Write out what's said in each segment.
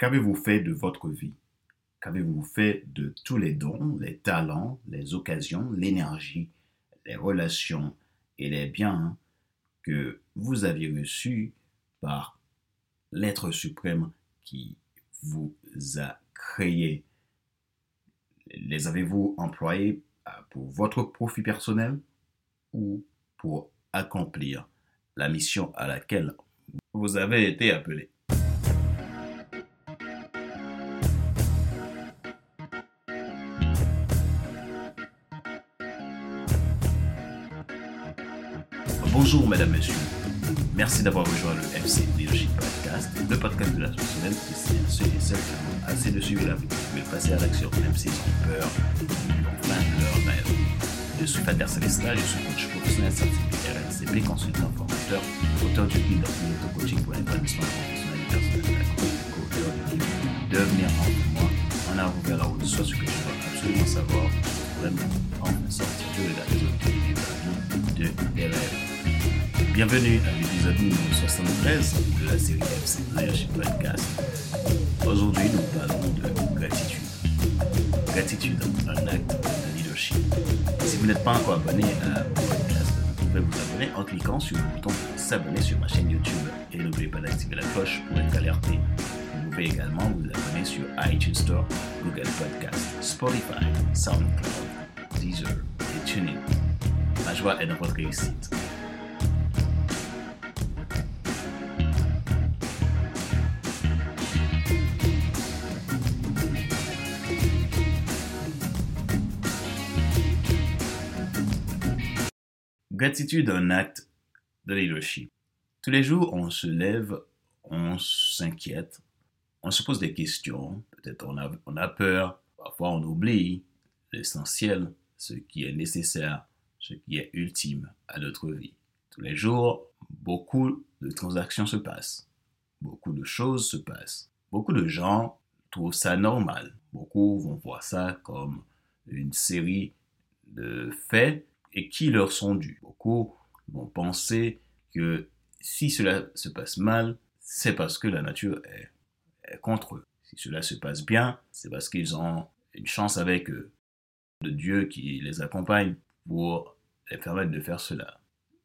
Qu'avez-vous fait de votre vie? Qu'avez-vous fait de tous les dons, les talents, les occasions, l'énergie, les relations et les biens que vous aviez reçus par l'être suprême qui vous a créé? Les avez-vous employés euh, pour votre profit personnel ou pour accomplir la mission à laquelle vous avez été appelé? Bonjour mesdames, messieurs. Merci d'avoir rejoint le FC Leadership Podcast, le podcast de la personnelle qui sert ceux et celles qui ont assez de suivre la vie, mais passer à l'action, même s'ils ont peur, de leur rêve. Je suis Fader Celestin, je suis coach professionnel certifié RNCP, consultant formateur, auteur du guide Auto-Coaching pour l'épanouissement professionnel et personnel, co-auteur du Devenir en moi, en arrivant vers la route, soit ce que je dois absolument savoir, vraiment en sortir de la réalité de la vie de rêves. Bienvenue à l'épisode numéro 73 de la série FC Leadership Podcast. Aujourd'hui, nous parlons de gratitude. Gratitude, un acte de leadership. Si vous n'êtes pas encore abonné à podcast, vous pouvez vous abonner en cliquant sur le bouton s'abonner sur ma chaîne YouTube et n'oubliez pas d'activer la cloche pour être alerté. Vous pouvez également vous abonner sur iTunes Store, Google Podcast, Spotify, SoundCloud, Deezer et TuneIn. Ma joie est dans votre réussite. Gratitude, un acte de leadership. Tous les jours, on se lève, on s'inquiète, on se pose des questions, peut-être on a, on a peur, parfois on oublie l'essentiel, ce qui est nécessaire, ce qui est ultime à notre vie. Tous les jours, beaucoup de transactions se passent, beaucoup de choses se passent. Beaucoup de gens trouvent ça normal. Beaucoup vont voir ça comme une série de faits et qui leur sont dus. Beaucoup vont penser que si cela se passe mal, c'est parce que la nature est, contre eux. Si cela se passe bien, c'est parce qu'ils ont une chance avec eux, de Dieu qui les accompagne pour les permettre de faire cela.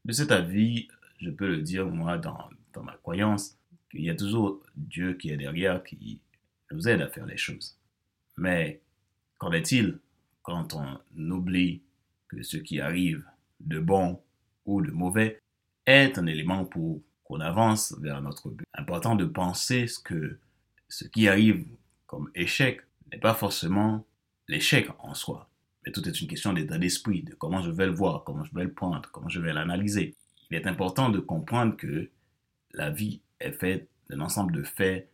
De cet avis, je peux le dire, moi, dans, dans ma croyance, qu'il y a toujours Dieu qui est derrière, qui nous aide à faire les choses. Mais qu'en est-il quand on oublie ce qui arrive de bon ou de mauvais est un élément pour qu'on avance vers notre but. Important de penser que ce qui arrive comme échec n'est pas forcément l'échec en soi, mais tout est une question d'état d'esprit, de comment je vais le voir, comment je vais le prendre, comment je vais l'analyser. Il est important de comprendre que la vie est faite d'un ensemble de faits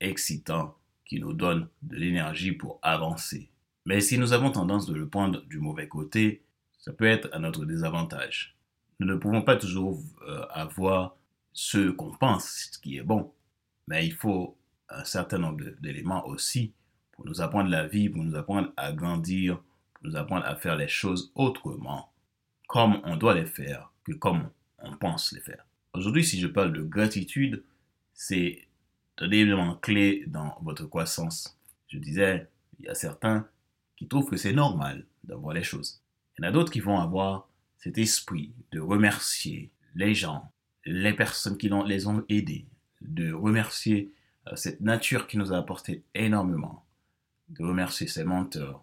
excitants qui nous donnent de l'énergie pour avancer. Mais si nous avons tendance de le prendre du mauvais côté, ça peut être à notre désavantage. Nous ne pouvons pas toujours euh, avoir ce qu'on pense ce qui est bon, mais il faut un certain nombre d'éléments aussi pour nous apprendre la vie, pour nous apprendre à grandir, pour nous apprendre à faire les choses autrement, comme on doit les faire, que comme on pense les faire. Aujourd'hui, si je parle de gratitude, c'est un élément clé dans votre croissance. Je disais, il y a certains qui trouvent que c'est normal d'avoir les choses. Il y en a d'autres qui vont avoir cet esprit de remercier les gens, les personnes qui les ont aidés, de remercier euh, cette nature qui nous a apporté énormément, de remercier ses menteurs.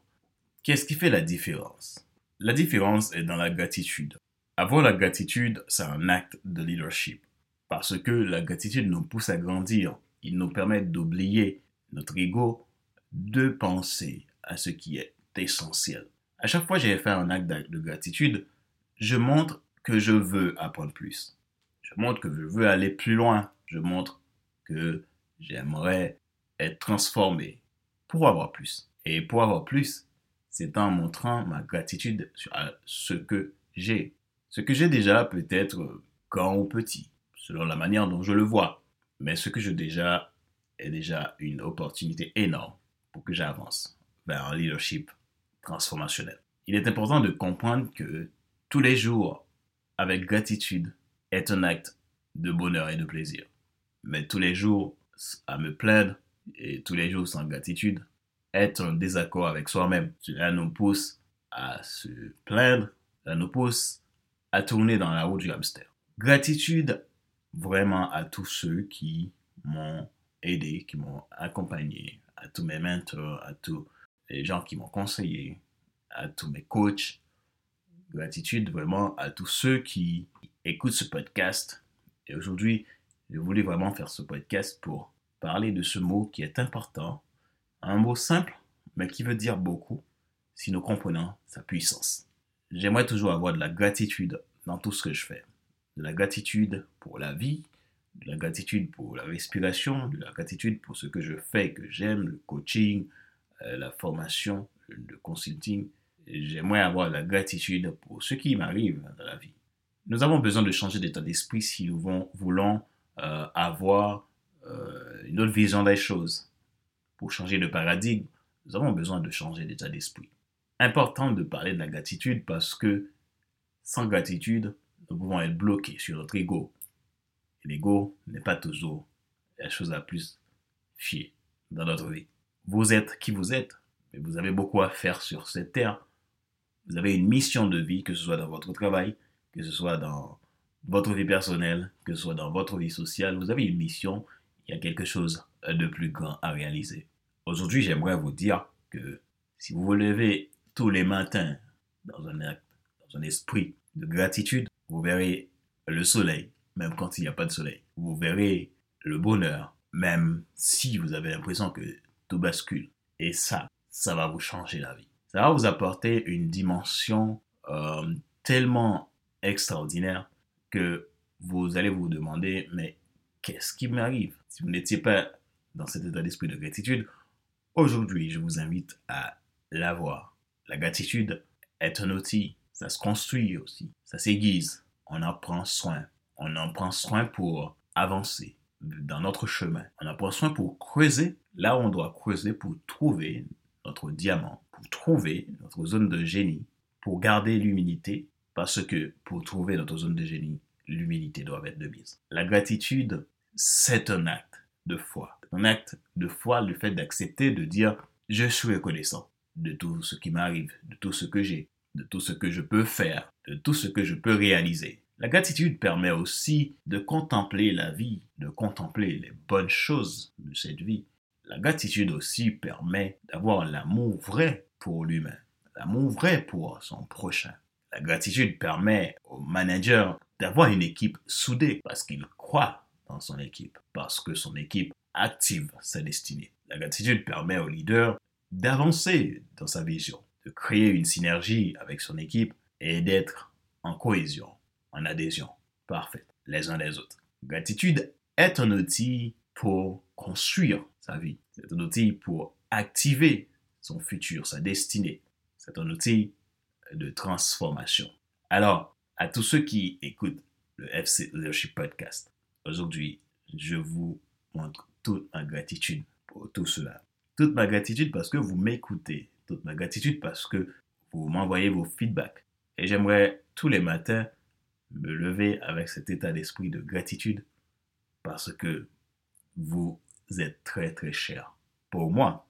Qu'est-ce qui fait la différence? La différence est dans la gratitude. Avoir la gratitude, c'est un acte de leadership. Parce que la gratitude nous pousse à grandir. Il nous permet d'oublier notre ego, de penser à ce qui est essentiel. À chaque fois que j'ai fait un acte de gratitude, je montre que je veux apprendre plus. Je montre que je veux aller plus loin. Je montre que j'aimerais être transformé pour avoir plus. Et pour avoir plus, c'est en montrant ma gratitude sur ce que j'ai. Ce que j'ai déjà peut être grand ou petit, selon la manière dont je le vois. Mais ce que j'ai déjà est déjà une opportunité énorme pour que j'avance vers un leadership transformationnel. Il est important de comprendre que tous les jours, avec gratitude, est un acte de bonheur et de plaisir. Mais tous les jours, à me plaindre, et tous les jours sans gratitude est un désaccord avec soi-même. Cela nous pousse à se plaindre, cela nous pousse à tourner dans la roue du hamster. Gratitude vraiment à tous ceux qui m'ont aidé, qui m'ont accompagné, à tous mes mentors, à tous les gens qui m'ont conseillé, à tous mes coachs. Gratitude vraiment à tous ceux qui écoutent ce podcast. Et aujourd'hui, je voulais vraiment faire ce podcast pour parler de ce mot qui est important, un mot simple, mais qui veut dire beaucoup si nous comprenons sa puissance. J'aimerais toujours avoir de la gratitude dans tout ce que je fais. De la gratitude pour la vie, de la gratitude pour la respiration, de la gratitude pour ce que je fais, que j'aime, le coaching, la formation, le consulting. J'aimerais avoir de la gratitude pour ce qui m'arrive dans la vie. Nous avons besoin de changer d'état d'esprit si nous voulons euh, avoir euh, une autre vision des choses. Pour changer de paradigme, nous avons besoin de changer d'état d'esprit. Important de parler de la gratitude parce que sans gratitude, nous pouvons être bloqués sur notre ego. L'ego n'est pas toujours la chose la plus fiée dans notre vie. Vous êtes qui vous êtes, mais vous avez beaucoup à faire sur cette terre. Vous avez une mission de vie, que ce soit dans votre travail, que ce soit dans votre vie personnelle, que ce soit dans votre vie sociale. Vous avez une mission, il y a quelque chose de plus grand à réaliser. Aujourd'hui, j'aimerais vous dire que si vous vous levez tous les matins dans un dans un esprit de gratitude, vous verrez le soleil, même quand il n'y a pas de soleil. Vous verrez le bonheur, même si vous avez l'impression que tout bascule. Et ça, ça va vous changer la vie. Ça va vous apporter une dimension euh, tellement extraordinaire que vous allez vous demander, mais qu'est-ce qui m'arrive? Si vous n'étiez pas dans cet état d'esprit de gratitude, aujourd'hui, je vous invite à l'avoir. La gratitude est un outil, ça se construit aussi, ça s'aiguise, on en prend soin, on en prend soin pour avancer dans notre chemin, on en prend soin pour creuser là où on doit creuser pour trouver notre diamant, pour trouver notre zone de génie, pour garder l'humilité, parce que pour trouver notre zone de génie, l'humilité doit être de mise. La gratitude, c'est un acte de foi. Un acte de foi, le fait d'accepter de dire je suis reconnaissant de tout ce qui m'arrive, de tout ce que j'ai, de tout ce que je peux faire, de tout ce que je peux réaliser. La gratitude permet aussi de contempler la vie, de contempler les bonnes choses de cette vie. La gratitude aussi permet d'avoir l'amour vrai pour l'humain, l'amour vrai pour son prochain. La gratitude permet au manager d'avoir une équipe soudée parce qu'il croit dans son équipe, parce que son équipe active sa destinée. La gratitude permet au leader d'avancer dans sa vision, de créer une synergie avec son équipe et d'être en cohésion, en adhésion parfaite les uns les autres. Gratitude est un outil pour construire sa vie. C'est un outil pour activer son futur, sa destinée. C'est un outil de transformation. Alors, à tous ceux qui écoutent le FC Leadership Podcast, aujourd'hui, je vous montre toute ma gratitude pour tout cela. Toute ma gratitude parce que vous m'écoutez. Toute ma gratitude parce que vous m'envoyez vos feedbacks. Et j'aimerais tous les matins me lever avec cet état d'esprit de gratitude parce que vous êtes très très cher pour moi.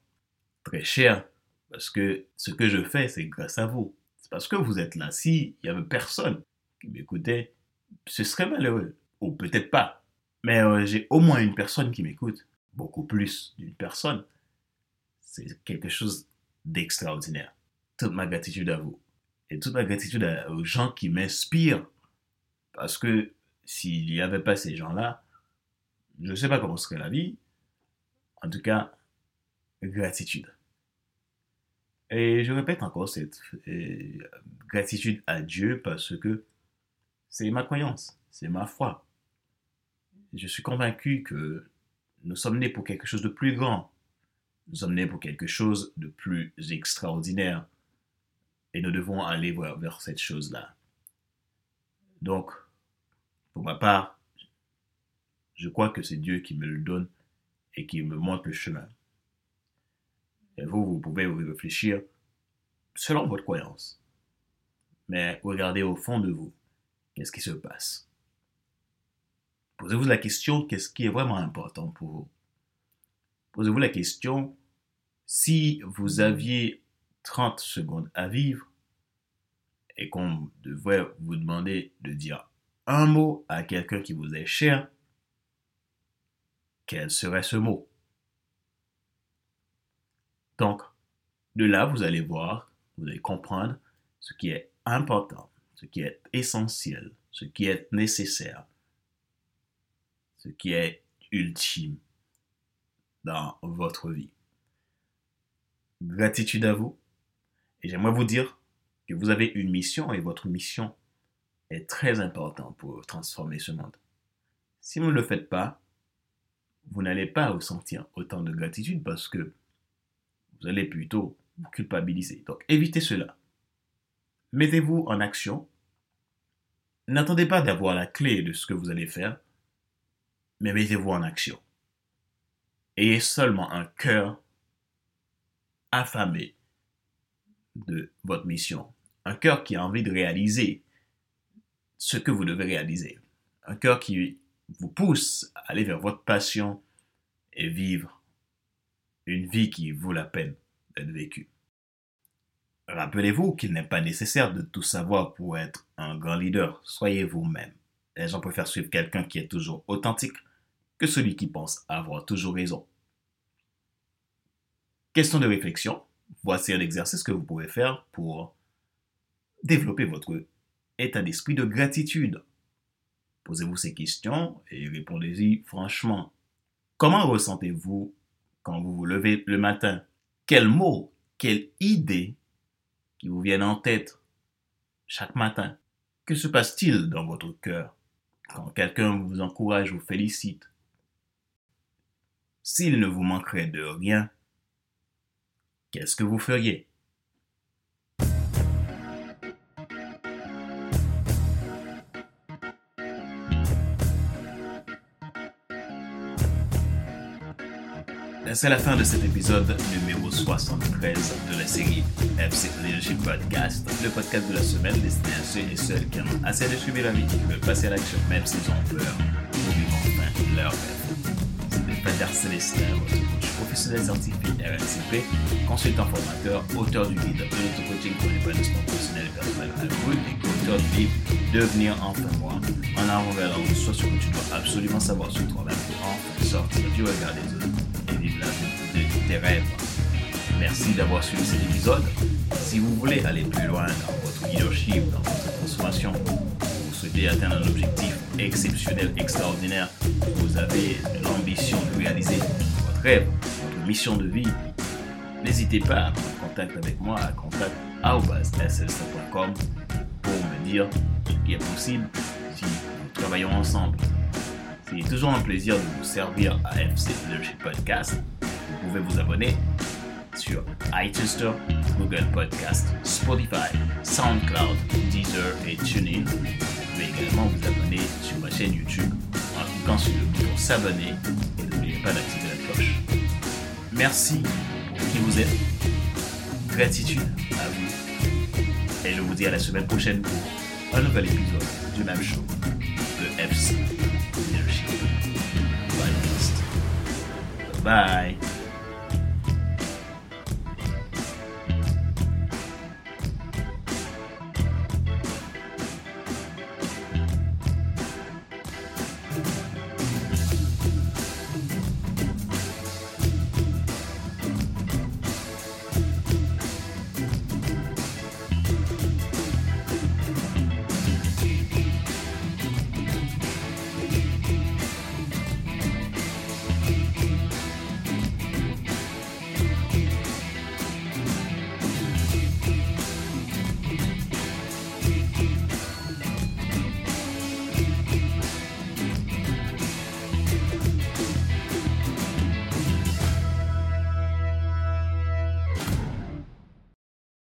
Très cher parce que ce que je fais, c'est grâce à vous. C'est parce que vous êtes là. S'il n'y avait personne qui m'écoutait, ce serait malheureux. Ou peut-être pas. Mais euh, j'ai au moins une personne qui m'écoute. Beaucoup plus d'une personne. C'est quelque chose d'extraordinaire. Toute ma gratitude à vous. Et toute ma gratitude aux gens qui m'inspirent. Parce que s'il n'y avait pas ces gens-là, je ne sais pas comment serait la vie. En tout cas, gratitude. Et je répète encore cette gratitude à Dieu parce que c'est ma croyance, c'est ma foi. Je suis convaincu que nous sommes nés pour quelque chose de plus grand. Nous sommes nés pour quelque chose de plus extraordinaire. Et nous devons aller vers cette chose-là. Donc, pour ma part, je crois que c'est Dieu qui me le donne et qui me montre le chemin. Et vous, vous pouvez vous réfléchir selon votre croyance. Mais regardez au fond de vous, qu'est-ce qui se passe? Posez-vous la question, qu'est-ce qui est vraiment important pour vous? Posez-vous la question, si vous aviez 30 secondes à vivre et qu'on devrait vous demander de dire un mot à quelqu'un qui vous est cher, quel serait ce mot? Donc, de là, vous allez voir, vous allez comprendre ce qui est important, ce qui est essentiel, ce qui est nécessaire, ce qui est ultime dans votre vie. Gratitude à vous. Et j'aimerais vous dire que vous avez une mission et votre mission est très importante pour transformer ce monde. Si vous ne le faites pas, vous n'allez pas ressentir autant de gratitude parce que vous allez plutôt vous culpabiliser. Donc évitez cela. Mettez-vous en action. N'attendez pas d'avoir la clé de ce que vous allez faire, mais mettez-vous en action. Ayez seulement un cœur affamé de votre mission. Un cœur qui a envie de réaliser ce que vous devez réaliser. Un cœur qui vous pousse à aller vers votre passion et vivre une vie qui vaut la peine d'être vécue. Rappelez-vous qu'il n'est pas nécessaire de tout savoir pour être un grand leader. Soyez vous-même. Les gens préfèrent suivre quelqu'un qui est toujours authentique que celui qui pense avoir toujours raison. Question de réflexion. Voici un exercice que vous pouvez faire pour développer votre état d'esprit de gratitude. Posez-vous ces questions et répondez-y franchement. Comment ressentez-vous quand vous vous levez le matin? Quels mots, quelles idées qui vous viennent en tête chaque matin? Que se passe-t-il dans votre cœur quand quelqu'un vous encourage ou félicite? S'il ne vous manquerait de rien, qu'est-ce que vous feriez? C'est la fin de cet épisode numéro 73 de la série FC Leadership Podcast, le podcast de la semaine destiné à ceux et celles qui ont assez de suivre la vie, qui veulent passer à l'action même s'ils ont peur pour vivre enfin leur rêve. C'était Pater Célestin, votre coach professionnel certifié RNCP, consultant formateur, auteur du guide de l'auto-coaching pour sport professionnel et personnel à et auteur du livre Devenir enfin moi, en avant vers soit ce que tu dois absolument savoir sur toi-même pour enfin sortir du regard des autres rêves. Merci d'avoir suivi cet épisode. Si vous voulez aller plus loin dans votre leadership, dans votre transformation, vous souhaitez atteindre un objectif exceptionnel, extraordinaire, vous avez l'ambition de réaliser votre rêve, votre mission de vie, n'hésitez pas à prendre contact avec moi à contact.com pour me dire ce qui est possible si nous travaillons ensemble. C'est toujours un plaisir de vous servir à FC Leadership Podcast. Vous pouvez vous abonner sur iTunes Google Podcast, Spotify, SoundCloud, Deezer et TuneIn. Vous pouvez également vous abonner sur ma chaîne YouTube en cliquant sur le bouton s'abonner et n'oubliez pas d'activer la cloche. Merci pour qui vous êtes. Gratitude à vous. Et je vous dis à la semaine prochaine pour un nouvel épisode du même show, de FC. Bye.